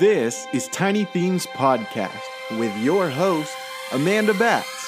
This is Tiny Themes Podcast with your host, Amanda Batts.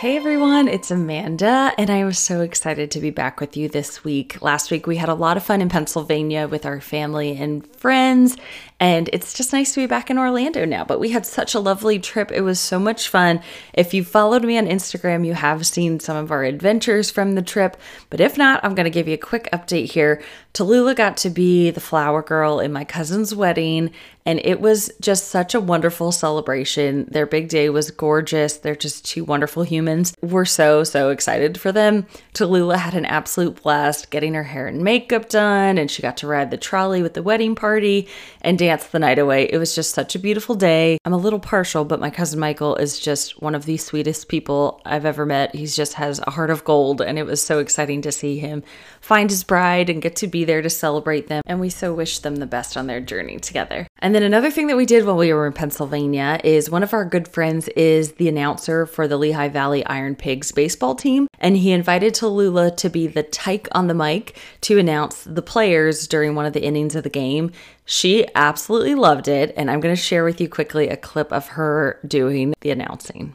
Hey everyone, it's Amanda, and I am so excited to be back with you this week. Last week we had a lot of fun in Pennsylvania with our family and friends, and it's just nice to be back in Orlando now. But we had such a lovely trip. It was so much fun. If you followed me on Instagram, you have seen some of our adventures from the trip. But if not, I'm going to give you a quick update here. Tallulah got to be the flower girl in my cousin's wedding, and it was just such a wonderful celebration. Their big day was gorgeous. They're just two wonderful humans. We're so, so excited for them. Tallulah had an absolute blast getting her hair and makeup done, and she got to ride the trolley with the wedding party and dance the night away. It was just such a beautiful day. I'm a little partial, but my cousin Michael is just one of the sweetest people I've ever met. He just has a heart of gold, and it was so exciting to see him find his bride and get to be there to celebrate them. And we so wish them the best on their journey together. And then another thing that we did while we were in Pennsylvania is one of our good friends is the announcer for the Lehigh Valley Iron Pigs baseball team. And he invited Tallulah to be the tyke on the mic to announce the players during one of the innings of the game. She absolutely loved it. And I'm going to share with you quickly a clip of her doing the announcing.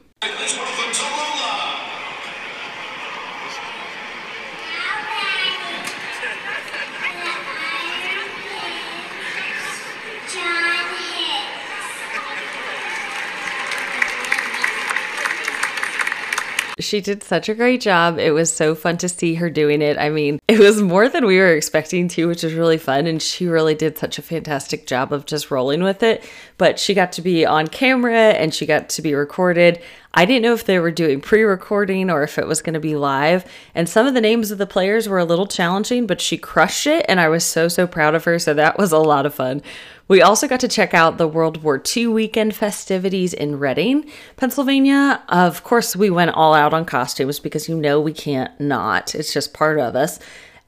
She did such a great job. It was so fun to see her doing it. I mean, it was more than we were expecting to, which was really fun. And she really did such a fantastic job of just rolling with it. But she got to be on camera and she got to be recorded. I didn't know if they were doing pre recording or if it was going to be live. And some of the names of the players were a little challenging, but she crushed it. And I was so, so proud of her. So that was a lot of fun. We also got to check out the World War II weekend festivities in Reading, Pennsylvania. Of course, we went all out on costumes because you know we can't not. It's just part of us.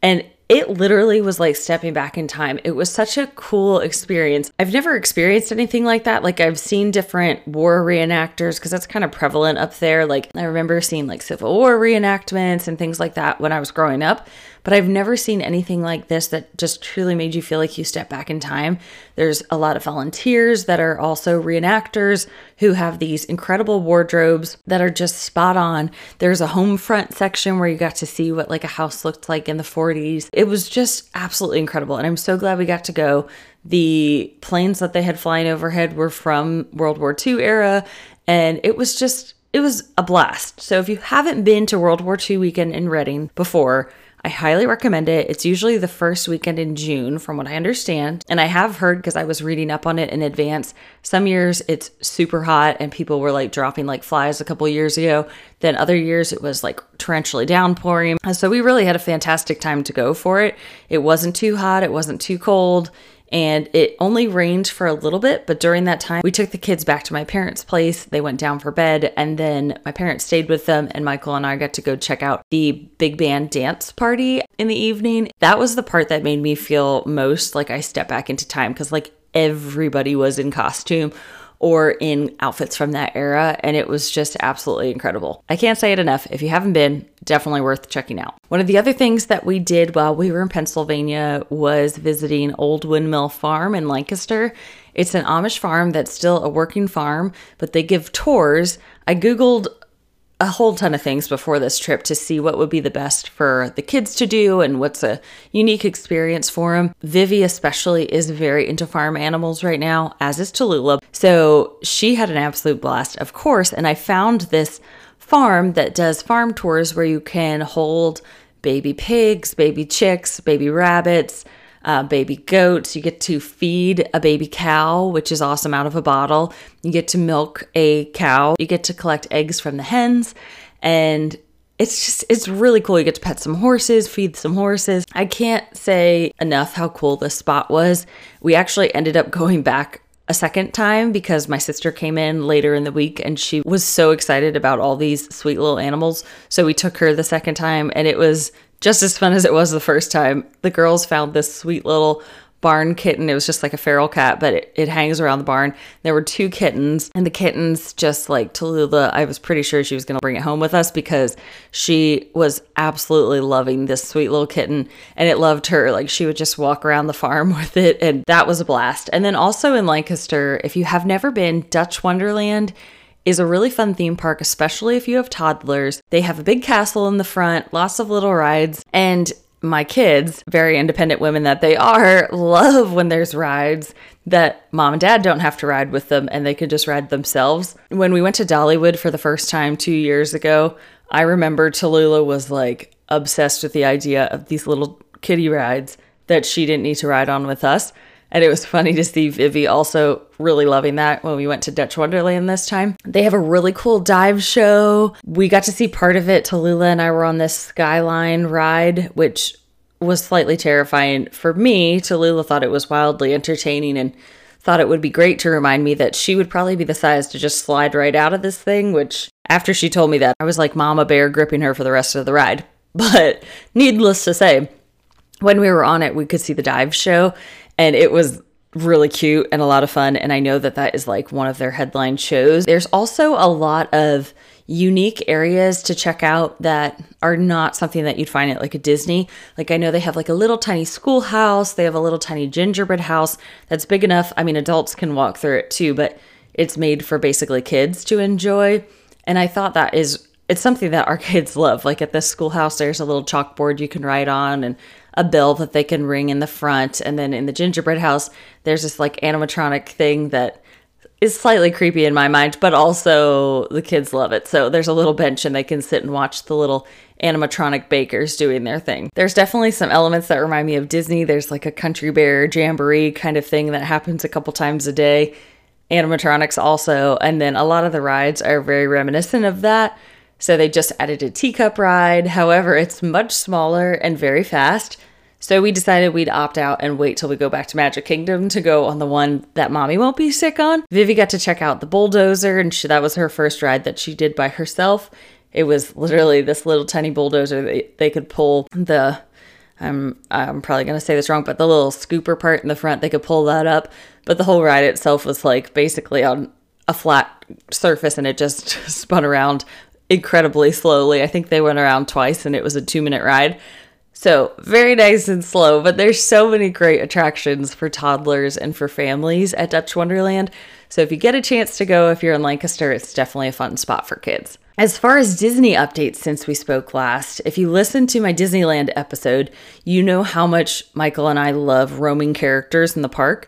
And it literally was like stepping back in time. It was such a cool experience. I've never experienced anything like that. Like I've seen different war reenactors because that's kind of prevalent up there. Like I remember seeing like Civil War reenactments and things like that when I was growing up but I've never seen anything like this that just truly made you feel like you step back in time. There's a lot of volunteers that are also reenactors who have these incredible wardrobes that are just spot on. There's a home front section where you got to see what like a house looked like in the 40s. It was just absolutely incredible and I'm so glad we got to go. The planes that they had flying overhead were from World War II era and it was just it was a blast. So if you haven't been to World War II weekend in Reading before, I highly recommend it. It's usually the first weekend in June, from what I understand. And I have heard because I was reading up on it in advance. Some years it's super hot and people were like dropping like flies a couple years ago. Then other years it was like torrentially downpouring. So we really had a fantastic time to go for it. It wasn't too hot, it wasn't too cold and it only rained for a little bit but during that time we took the kids back to my parents place. They went down for bed and then my parents stayed with them and michael and i got to go check out the big band dance party in the evening. That was the part that made me feel most like i stepped back into time because like everybody was in costume or in outfits from that era, and it was just absolutely incredible. I can't say it enough. If you haven't been, definitely worth checking out. One of the other things that we did while we were in Pennsylvania was visiting Old Windmill Farm in Lancaster. It's an Amish farm that's still a working farm, but they give tours. I Googled a whole ton of things before this trip to see what would be the best for the kids to do and what's a unique experience for them. Vivi, especially, is very into farm animals right now, as is Tallulah. So she had an absolute blast, of course. And I found this farm that does farm tours where you can hold baby pigs, baby chicks, baby rabbits, uh, baby goats. You get to feed a baby cow, which is awesome out of a bottle. You get to milk a cow. You get to collect eggs from the hens. And it's just, it's really cool. You get to pet some horses, feed some horses. I can't say enough how cool this spot was. We actually ended up going back a second time because my sister came in later in the week and she was so excited about all these sweet little animals. So we took her the second time and it was just as fun as it was the first time. The girls found this sweet little barn kitten. It was just like a feral cat, but it, it hangs around the barn. There were two kittens, and the kittens, just like Tallulah, I was pretty sure she was going to bring it home with us because she was absolutely loving this sweet little kitten and it loved her. Like she would just walk around the farm with it, and that was a blast. And then also in Lancaster, if you have never been, Dutch Wonderland is a really fun theme park, especially if you have toddlers. They have a big castle in the front, lots of little rides, and my kids, very independent women that they are, love when there's rides that mom and dad don't have to ride with them and they can just ride themselves. When we went to Dollywood for the first time two years ago, I remember Tallulah was like obsessed with the idea of these little kiddie rides that she didn't need to ride on with us. And it was funny to see Vivi also really loving that when we went to Dutch Wonderland this time. They have a really cool dive show. We got to see part of it. Tallulah and I were on this skyline ride, which was slightly terrifying for me. Tallulah thought it was wildly entertaining and thought it would be great to remind me that she would probably be the size to just slide right out of this thing, which after she told me that, I was like mama bear gripping her for the rest of the ride. But needless to say, when we were on it, we could see the dive show and it was really cute and a lot of fun. And I know that that is like one of their headline shows. There's also a lot of unique areas to check out that are not something that you'd find at like a Disney. Like I know they have like a little tiny schoolhouse, they have a little tiny gingerbread house that's big enough. I mean, adults can walk through it too, but it's made for basically kids to enjoy. And I thought that is it's something that our kids love. Like at this schoolhouse, there's a little chalkboard you can write on and a bell that they can ring in the front. And then in the gingerbread house, there's this like animatronic thing that is slightly creepy in my mind, but also the kids love it. So there's a little bench and they can sit and watch the little animatronic bakers doing their thing. There's definitely some elements that remind me of Disney. There's like a country bear jamboree kind of thing that happens a couple times a day. Animatronics also, and then a lot of the rides are very reminiscent of that. So they just added a teacup ride. However, it's much smaller and very fast. So we decided we'd opt out and wait till we go back to Magic Kingdom to go on the one that mommy won't be sick on. Vivi got to check out the bulldozer, and she, that was her first ride that she did by herself. It was literally this little tiny bulldozer. They, they could pull the, I'm, I'm probably to say this wrong, but the little scooper part in the front, they could pull that up. But the whole ride itself was like basically on a flat surface and it just spun around incredibly slowly. I think they went around twice and it was a two minute ride. So, very nice and slow, but there's so many great attractions for toddlers and for families at Dutch Wonderland. So, if you get a chance to go, if you're in Lancaster, it's definitely a fun spot for kids. As far as Disney updates since we spoke last, if you listened to my Disneyland episode, you know how much Michael and I love roaming characters in the park.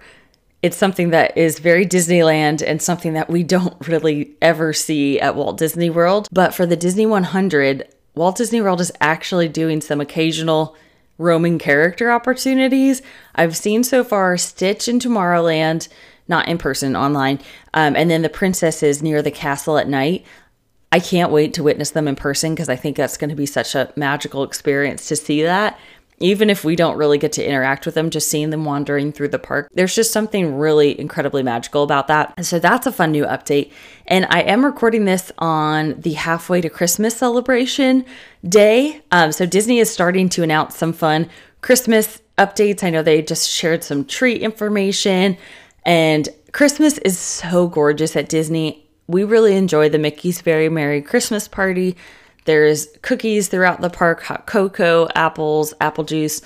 It's something that is very Disneyland and something that we don't really ever see at Walt Disney World. But for the Disney 100, Walt Disney World is actually doing some occasional roaming character opportunities. I've seen so far Stitch in Tomorrowland, not in person, online, um, and then the princesses near the castle at night. I can't wait to witness them in person because I think that's going to be such a magical experience to see that even if we don't really get to interact with them, just seeing them wandering through the park, there's just something really incredibly magical about that. And so that's a fun new update. And I am recording this on the halfway to Christmas celebration day. Um, so Disney is starting to announce some fun Christmas updates. I know they just shared some tree information, and Christmas is so gorgeous at Disney. We really enjoy the Mickey's Very Merry Christmas Party. There's cookies throughout the park, hot cocoa, apples, apple juice.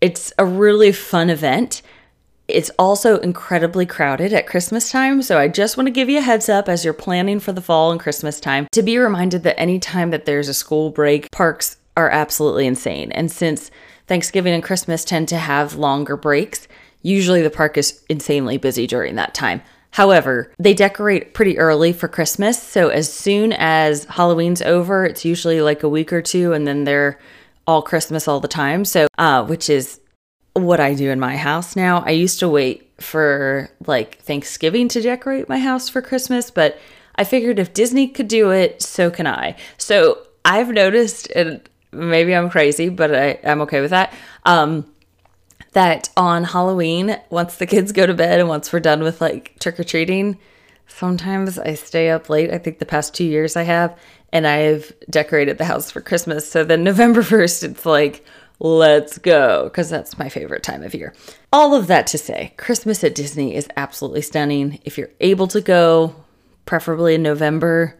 It's a really fun event. It's also incredibly crowded at Christmas time, so I just want to give you a heads up as you're planning for the fall and Christmas time to be reminded that anytime that there's a school break, parks are absolutely insane. And since Thanksgiving and Christmas tend to have longer breaks, usually the park is insanely busy during that time. However, they decorate pretty early for Christmas. So as soon as Halloween's over, it's usually like a week or two, and then they're all Christmas all the time. So, uh, which is what I do in my house now. I used to wait for like Thanksgiving to decorate my house for Christmas, but I figured if Disney could do it, so can I. So I've noticed, and maybe I'm crazy, but I, I'm okay with that. Um, that on Halloween, once the kids go to bed and once we're done with like trick or treating, sometimes I stay up late. I think the past two years I have, and I've decorated the house for Christmas. So then November 1st, it's like let's go, because that's my favorite time of year. All of that to say, Christmas at Disney is absolutely stunning. If you're able to go, preferably in November,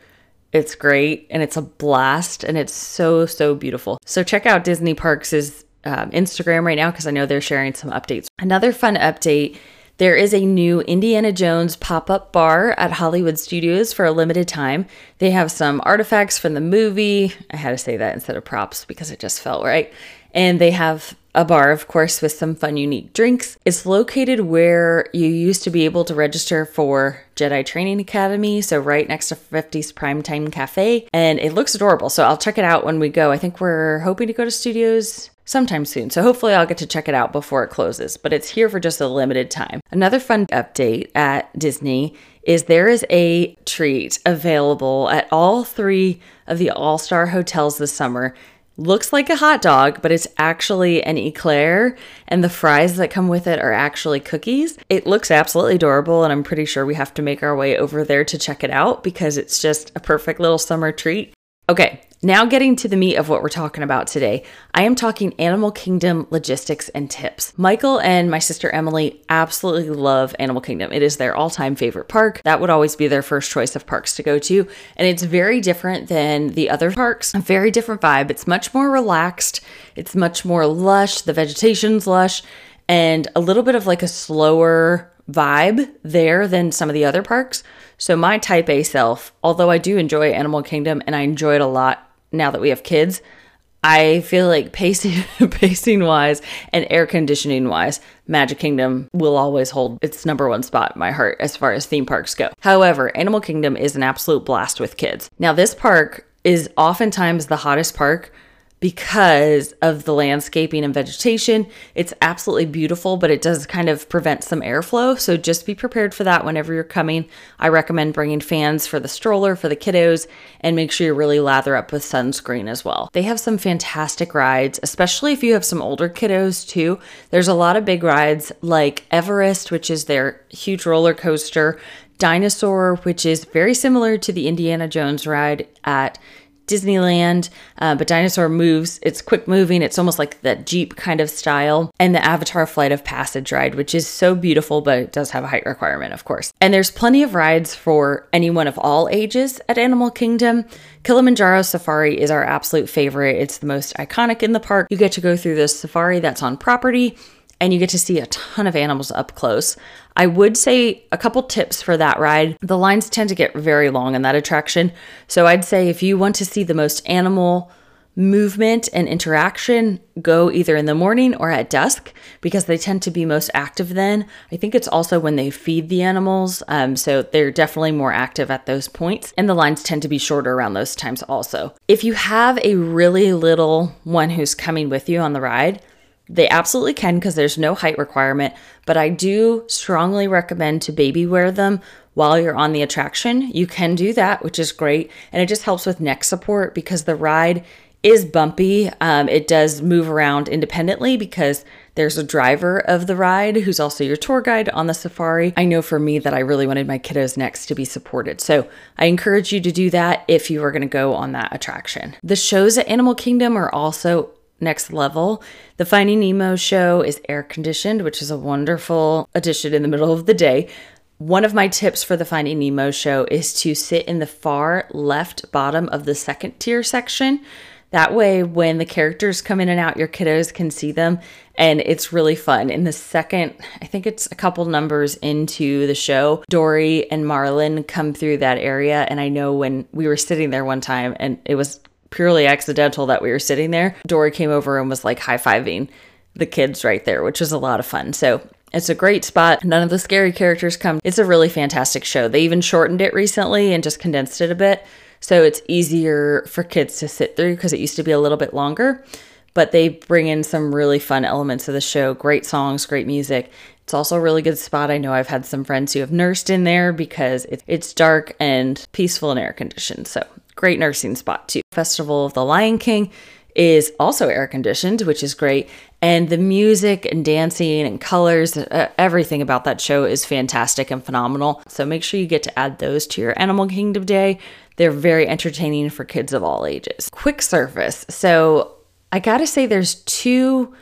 it's great and it's a blast and it's so, so beautiful. So check out Disney Parks' um, Instagram right now because I know they're sharing some updates. Another fun update there is a new Indiana Jones pop up bar at Hollywood Studios for a limited time. They have some artifacts from the movie. I had to say that instead of props because it just felt right. And they have a bar, of course, with some fun, unique drinks. It's located where you used to be able to register for Jedi Training Academy, so right next to 50's Primetime Cafe. And it looks adorable, so I'll check it out when we go. I think we're hoping to go to studios sometime soon. So hopefully I'll get to check it out before it closes, but it's here for just a limited time. Another fun update at Disney is there is a treat available at all three of the All Star hotels this summer. Looks like a hot dog, but it's actually an eclair, and the fries that come with it are actually cookies. It looks absolutely adorable, and I'm pretty sure we have to make our way over there to check it out because it's just a perfect little summer treat. Okay, now, getting to the meat of what we're talking about today, I am talking Animal Kingdom logistics and tips. Michael and my sister Emily absolutely love Animal Kingdom. It is their all time favorite park. That would always be their first choice of parks to go to. And it's very different than the other parks, a very different vibe. It's much more relaxed, it's much more lush. The vegetation's lush, and a little bit of like a slower vibe there than some of the other parks. So, my type A self, although I do enjoy Animal Kingdom and I enjoy it a lot now that we have kids, I feel like pacing pacing wise and air conditioning wise, Magic Kingdom will always hold its number one spot in my heart as far as theme parks go. However, Animal Kingdom is an absolute blast with kids. Now, this park is oftentimes the hottest park because of the landscaping and vegetation. It's absolutely beautiful, but it does kind of prevent some airflow. So just be prepared for that whenever you're coming. I recommend bringing fans for the stroller for the kiddos and make sure you really lather up with sunscreen as well. They have some fantastic rides, especially if you have some older kiddos too. There's a lot of big rides like Everest, which is their huge roller coaster. Dinosaur, which is very similar to the Indiana Jones ride at Disneyland, uh, but Dinosaur moves. It's quick moving. It's almost like the Jeep kind of style. And the Avatar Flight of Passage ride, which is so beautiful, but it does have a height requirement, of course. And there's plenty of rides for anyone of all ages at Animal Kingdom. Kilimanjaro Safari is our absolute favorite. It's the most iconic in the park. You get to go through this safari that's on property and you get to see a ton of animals up close. I would say a couple tips for that ride. The lines tend to get very long in that attraction. So I'd say if you want to see the most animal movement and interaction, go either in the morning or at dusk because they tend to be most active then. I think it's also when they feed the animals. Um, so they're definitely more active at those points. And the lines tend to be shorter around those times also. If you have a really little one who's coming with you on the ride, they absolutely can because there's no height requirement, but I do strongly recommend to baby wear them while you're on the attraction. You can do that, which is great. And it just helps with neck support because the ride is bumpy. Um, it does move around independently because there's a driver of the ride who's also your tour guide on the safari. I know for me that I really wanted my kiddos' necks to be supported. So I encourage you to do that if you are going to go on that attraction. The shows at Animal Kingdom are also next level. The Finding Nemo show is air conditioned, which is a wonderful addition in the middle of the day. One of my tips for the Finding Nemo show is to sit in the far left bottom of the second tier section. That way, when the characters come in and out, your kiddos can see them, and it's really fun. In the second, I think it's a couple numbers into the show, Dory and Marlin come through that area. And I know when we were sitting there one time, and it was purely accidental that we were sitting there. Dory came over and was like high fiving the kids right there, which was a lot of fun. So it's a great spot. None of the scary characters come. It's a really fantastic show. They even shortened it recently and just condensed it a bit. So it's easier for kids to sit through because it used to be a little bit longer. But they bring in some really fun elements of the show great songs, great music. It's also a really good spot. I know I've had some friends who have nursed in there because it's dark and peaceful and air conditioned. So Great nursing spot too. Festival of the Lion King is also air conditioned, which is great. And the music and dancing and colors, uh, everything about that show is fantastic and phenomenal. So make sure you get to add those to your Animal Kingdom day. They're very entertaining for kids of all ages. Quick service. So I gotta say, there's two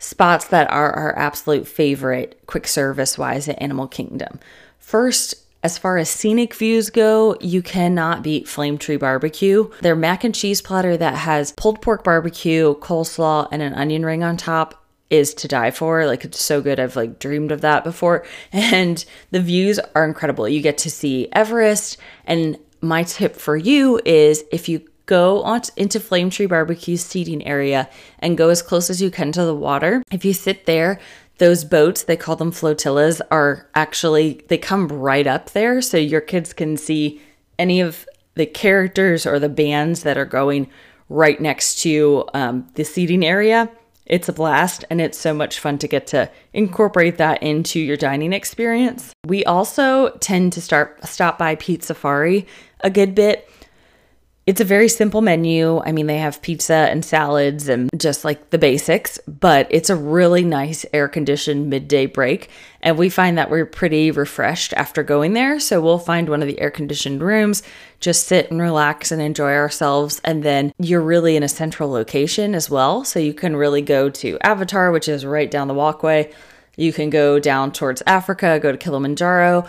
spots that are our absolute favorite quick service wise at Animal Kingdom. First, as far as scenic views go, you cannot beat Flame Tree Barbecue. Their mac and cheese platter that has pulled pork barbecue, coleslaw, and an onion ring on top is to die for. Like it's so good. I've like dreamed of that before. And the views are incredible. You get to see Everest. And my tip for you is if you go on into Flame Tree Barbecue's seating area and go as close as you can to the water, if you sit there, those boats, they call them flotillas, are actually they come right up there. So your kids can see any of the characters or the bands that are going right next to um, the seating area. It's a blast and it's so much fun to get to incorporate that into your dining experience. We also tend to start stop by Pizzafari a good bit it's a very simple menu. I mean, they have pizza and salads and just like the basics, but it's a really nice air conditioned midday break. And we find that we're pretty refreshed after going there. So we'll find one of the air conditioned rooms, just sit and relax and enjoy ourselves. And then you're really in a central location as well. So you can really go to Avatar, which is right down the walkway. You can go down towards Africa, go to Kilimanjaro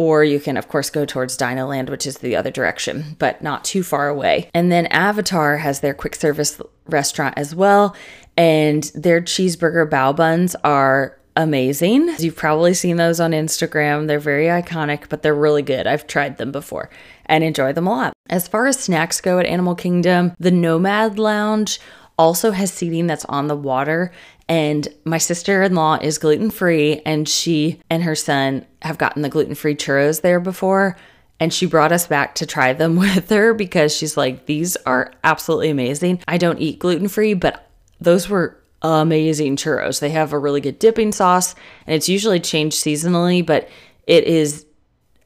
or you can, of course, go towards Dinoland, which is the other direction, but not too far away. And then Avatar has their quick service restaurant as well. And their cheeseburger bao buns are amazing. You've probably seen those on Instagram. They're very iconic, but they're really good. I've tried them before and enjoy them a lot. As far as snacks go at Animal Kingdom, the Nomad Lounge also has seating that's on the water and my sister in law is gluten free, and she and her son have gotten the gluten free churros there before. And she brought us back to try them with her because she's like, these are absolutely amazing. I don't eat gluten free, but those were amazing churros. They have a really good dipping sauce, and it's usually changed seasonally, but it is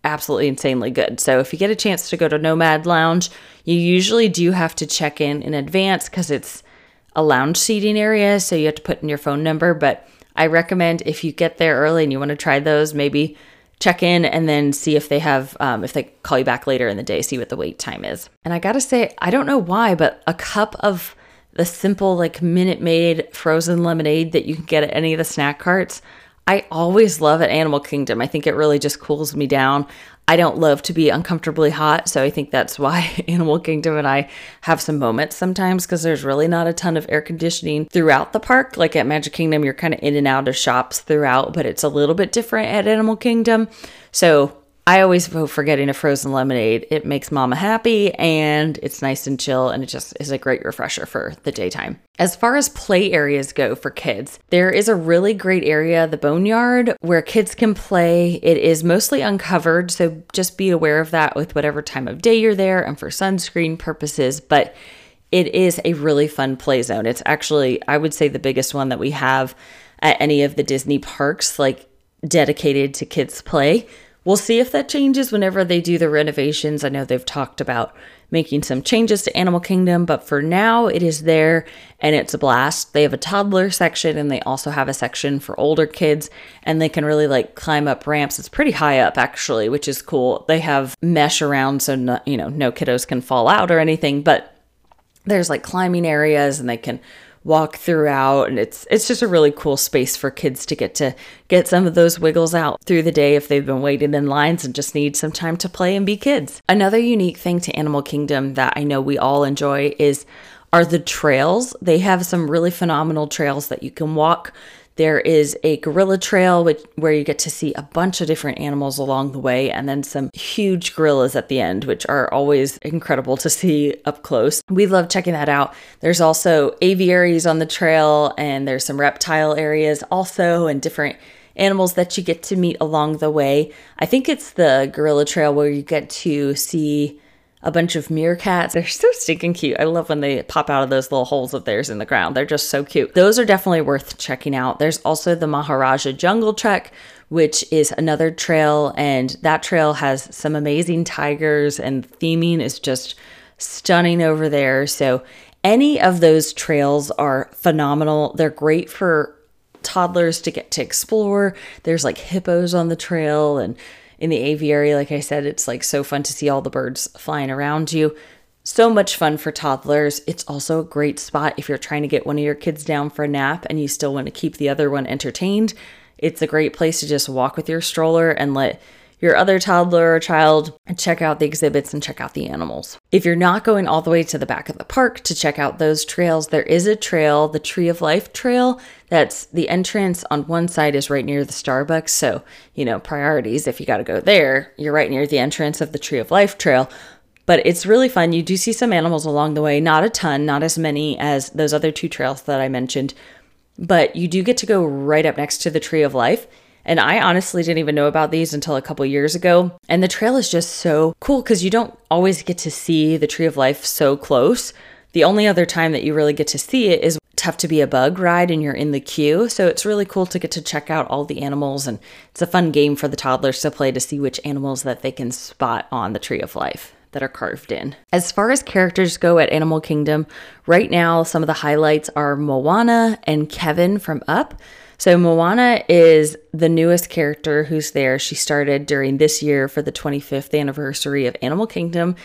absolutely insanely good. So if you get a chance to go to Nomad Lounge, you usually do have to check in in advance because it's a lounge seating area, so you have to put in your phone number. But I recommend if you get there early and you want to try those, maybe check in and then see if they have, um, if they call you back later in the day, see what the wait time is. And I gotta say, I don't know why, but a cup of the simple, like Minute Maid frozen lemonade that you can get at any of the snack carts. I always love at Animal Kingdom. I think it really just cools me down. I don't love to be uncomfortably hot, so I think that's why Animal Kingdom and I have some moments sometimes because there's really not a ton of air conditioning throughout the park. Like at Magic Kingdom, you're kind of in and out of shops throughout, but it's a little bit different at Animal Kingdom. So I always vote for getting a frozen lemonade. It makes mama happy and it's nice and chill and it just is a great refresher for the daytime. As far as play areas go for kids, there is a really great area, the Boneyard, where kids can play. It is mostly uncovered, so just be aware of that with whatever time of day you're there and for sunscreen purposes, but it is a really fun play zone. It's actually, I would say, the biggest one that we have at any of the Disney parks, like dedicated to kids' play. We'll see if that changes whenever they do the renovations. I know they've talked about making some changes to Animal Kingdom, but for now it is there and it's a blast. They have a toddler section and they also have a section for older kids and they can really like climb up ramps. It's pretty high up actually, which is cool. They have mesh around so no, you know, no kiddos can fall out or anything, but there's like climbing areas and they can walk throughout and it's it's just a really cool space for kids to get to get some of those wiggles out through the day if they've been waiting in lines and just need some time to play and be kids. Another unique thing to Animal Kingdom that I know we all enjoy is are the trails. They have some really phenomenal trails that you can walk there is a gorilla trail which, where you get to see a bunch of different animals along the way, and then some huge gorillas at the end, which are always incredible to see up close. We love checking that out. There's also aviaries on the trail, and there's some reptile areas also, and different animals that you get to meet along the way. I think it's the gorilla trail where you get to see a bunch of meerkats. They're so stinking cute. I love when they pop out of those little holes of theirs in the ground. They're just so cute. Those are definitely worth checking out. There's also the Maharaja Jungle Trek, which is another trail, and that trail has some amazing tigers, and theming is just stunning over there. So, any of those trails are phenomenal. They're great for toddlers to get to explore. There's like hippos on the trail and in the aviary. Like I said, it's like so fun to see all the birds flying around you. So much fun for toddlers. It's also a great spot if you're trying to get one of your kids down for a nap and you still want to keep the other one entertained. It's a great place to just walk with your stroller and let your other toddler or child check out the exhibits and check out the animals. If you're not going all the way to the back of the park to check out those trails, there is a trail, the Tree of Life Trail. That's the entrance on one side is right near the Starbucks. So, you know, priorities, if you got to go there, you're right near the entrance of the Tree of Life Trail. But it's really fun. You do see some animals along the way, not a ton, not as many as those other two trails that I mentioned, but you do get to go right up next to the Tree of Life and I honestly didn't even know about these until a couple years ago. And the trail is just so cool because you don't always get to see the Tree of Life so close. The only other time that you really get to see it is tough to be a bug ride and you're in the queue. So it's really cool to get to check out all the animals and it's a fun game for the toddlers to play to see which animals that they can spot on the Tree of Life that are carved in. As far as characters go at Animal Kingdom, right now some of the highlights are Moana and Kevin from Up. So Moana is the newest character who's there. She started during this year for the 25th anniversary of Animal Kingdom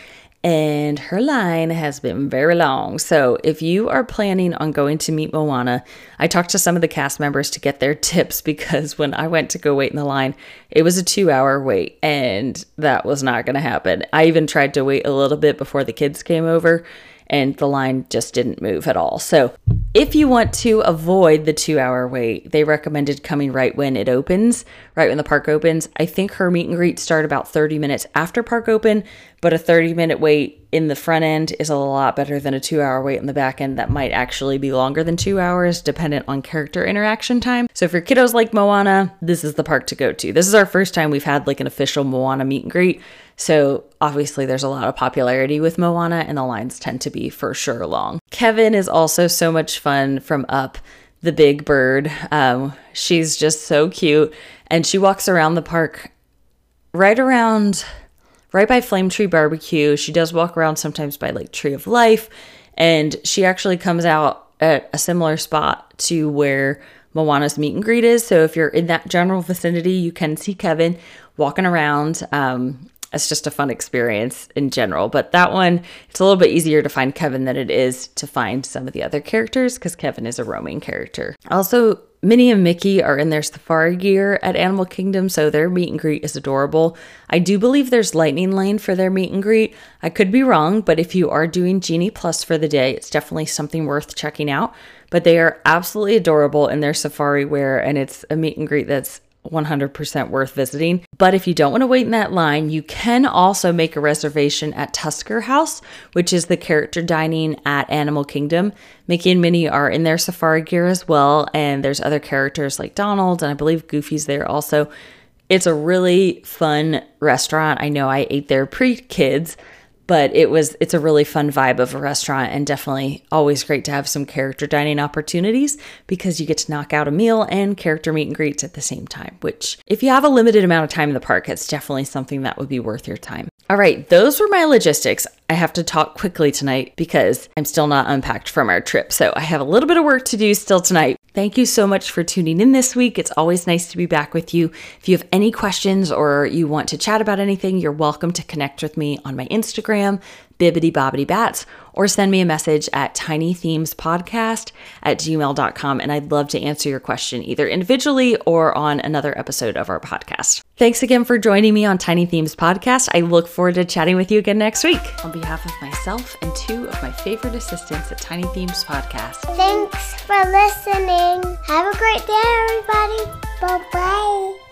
and her line has been very long. So, if you are planning on going to meet Moana, I talked to some of the cast members to get their tips because when I went to go wait in the line, it was a two hour wait, and that was not going to happen. I even tried to wait a little bit before the kids came over, and the line just didn't move at all. So, if you want to avoid the two hour wait, they recommended coming right when it opens, right when the park opens. I think her meet and greet start about 30 minutes after park open, but a 30 minute wait in the front end is a lot better than a two hour wait in the back end that might actually be longer than two hours, dependent on character interaction time. So, for kiddos like Moana, this is the park to go to. This is our first time we've had like an official Moana meet and greet. So, obviously, there's a lot of popularity with Moana, and the lines tend to be for sure long. Kevin is also so much fun from Up the big bird. Um, she's just so cute. And she walks around the park right around right by Flame Tree Barbecue. She does walk around sometimes by like Tree of Life, and she actually comes out at a similar spot to where Moana's meet and greet is. So if you're in that general vicinity, you can see Kevin walking around. Um, it's just a fun experience in general. But that one, it's a little bit easier to find Kevin than it is to find some of the other characters because Kevin is a roaming character. Also, Minnie and Mickey are in their safari gear at Animal Kingdom, so their meet and greet is adorable. I do believe there's Lightning Lane for their meet and greet. I could be wrong, but if you are doing Genie Plus for the day, it's definitely something worth checking out. But they are absolutely adorable in their safari wear, and it's a meet and greet that's 100% worth visiting. But if you don't want to wait in that line, you can also make a reservation at Tusker House, which is the character dining at Animal Kingdom. Mickey and Minnie are in their safari gear as well, and there's other characters like Donald, and I believe Goofy's there also. It's a really fun restaurant. I know I ate there pre kids, but it was it's a really fun vibe of a restaurant and definitely always great to have some character dining opportunities because you get to knock out a meal and character meet and greets at the same time which if you have a limited amount of time in the park it's definitely something that would be worth your time. All right those were my logistics. I have to talk quickly tonight because i'm still not unpacked from our trip so i have a little bit of work to do still tonight Thank you so much for tuning in this week. It's always nice to be back with you. If you have any questions or you want to chat about anything, you're welcome to connect with me on my Instagram, bibbidi bobbidi batts, or send me a message at tinythemespodcast at gmail.com. And I'd love to answer your question either individually or on another episode of our podcast. Thanks again for joining me on Tiny Themes Podcast. I look forward to chatting with you again next week. On behalf of myself and two of my favorite assistants at Tiny Themes Podcast. Thanks for listening. Have a great day, everybody. Bye bye.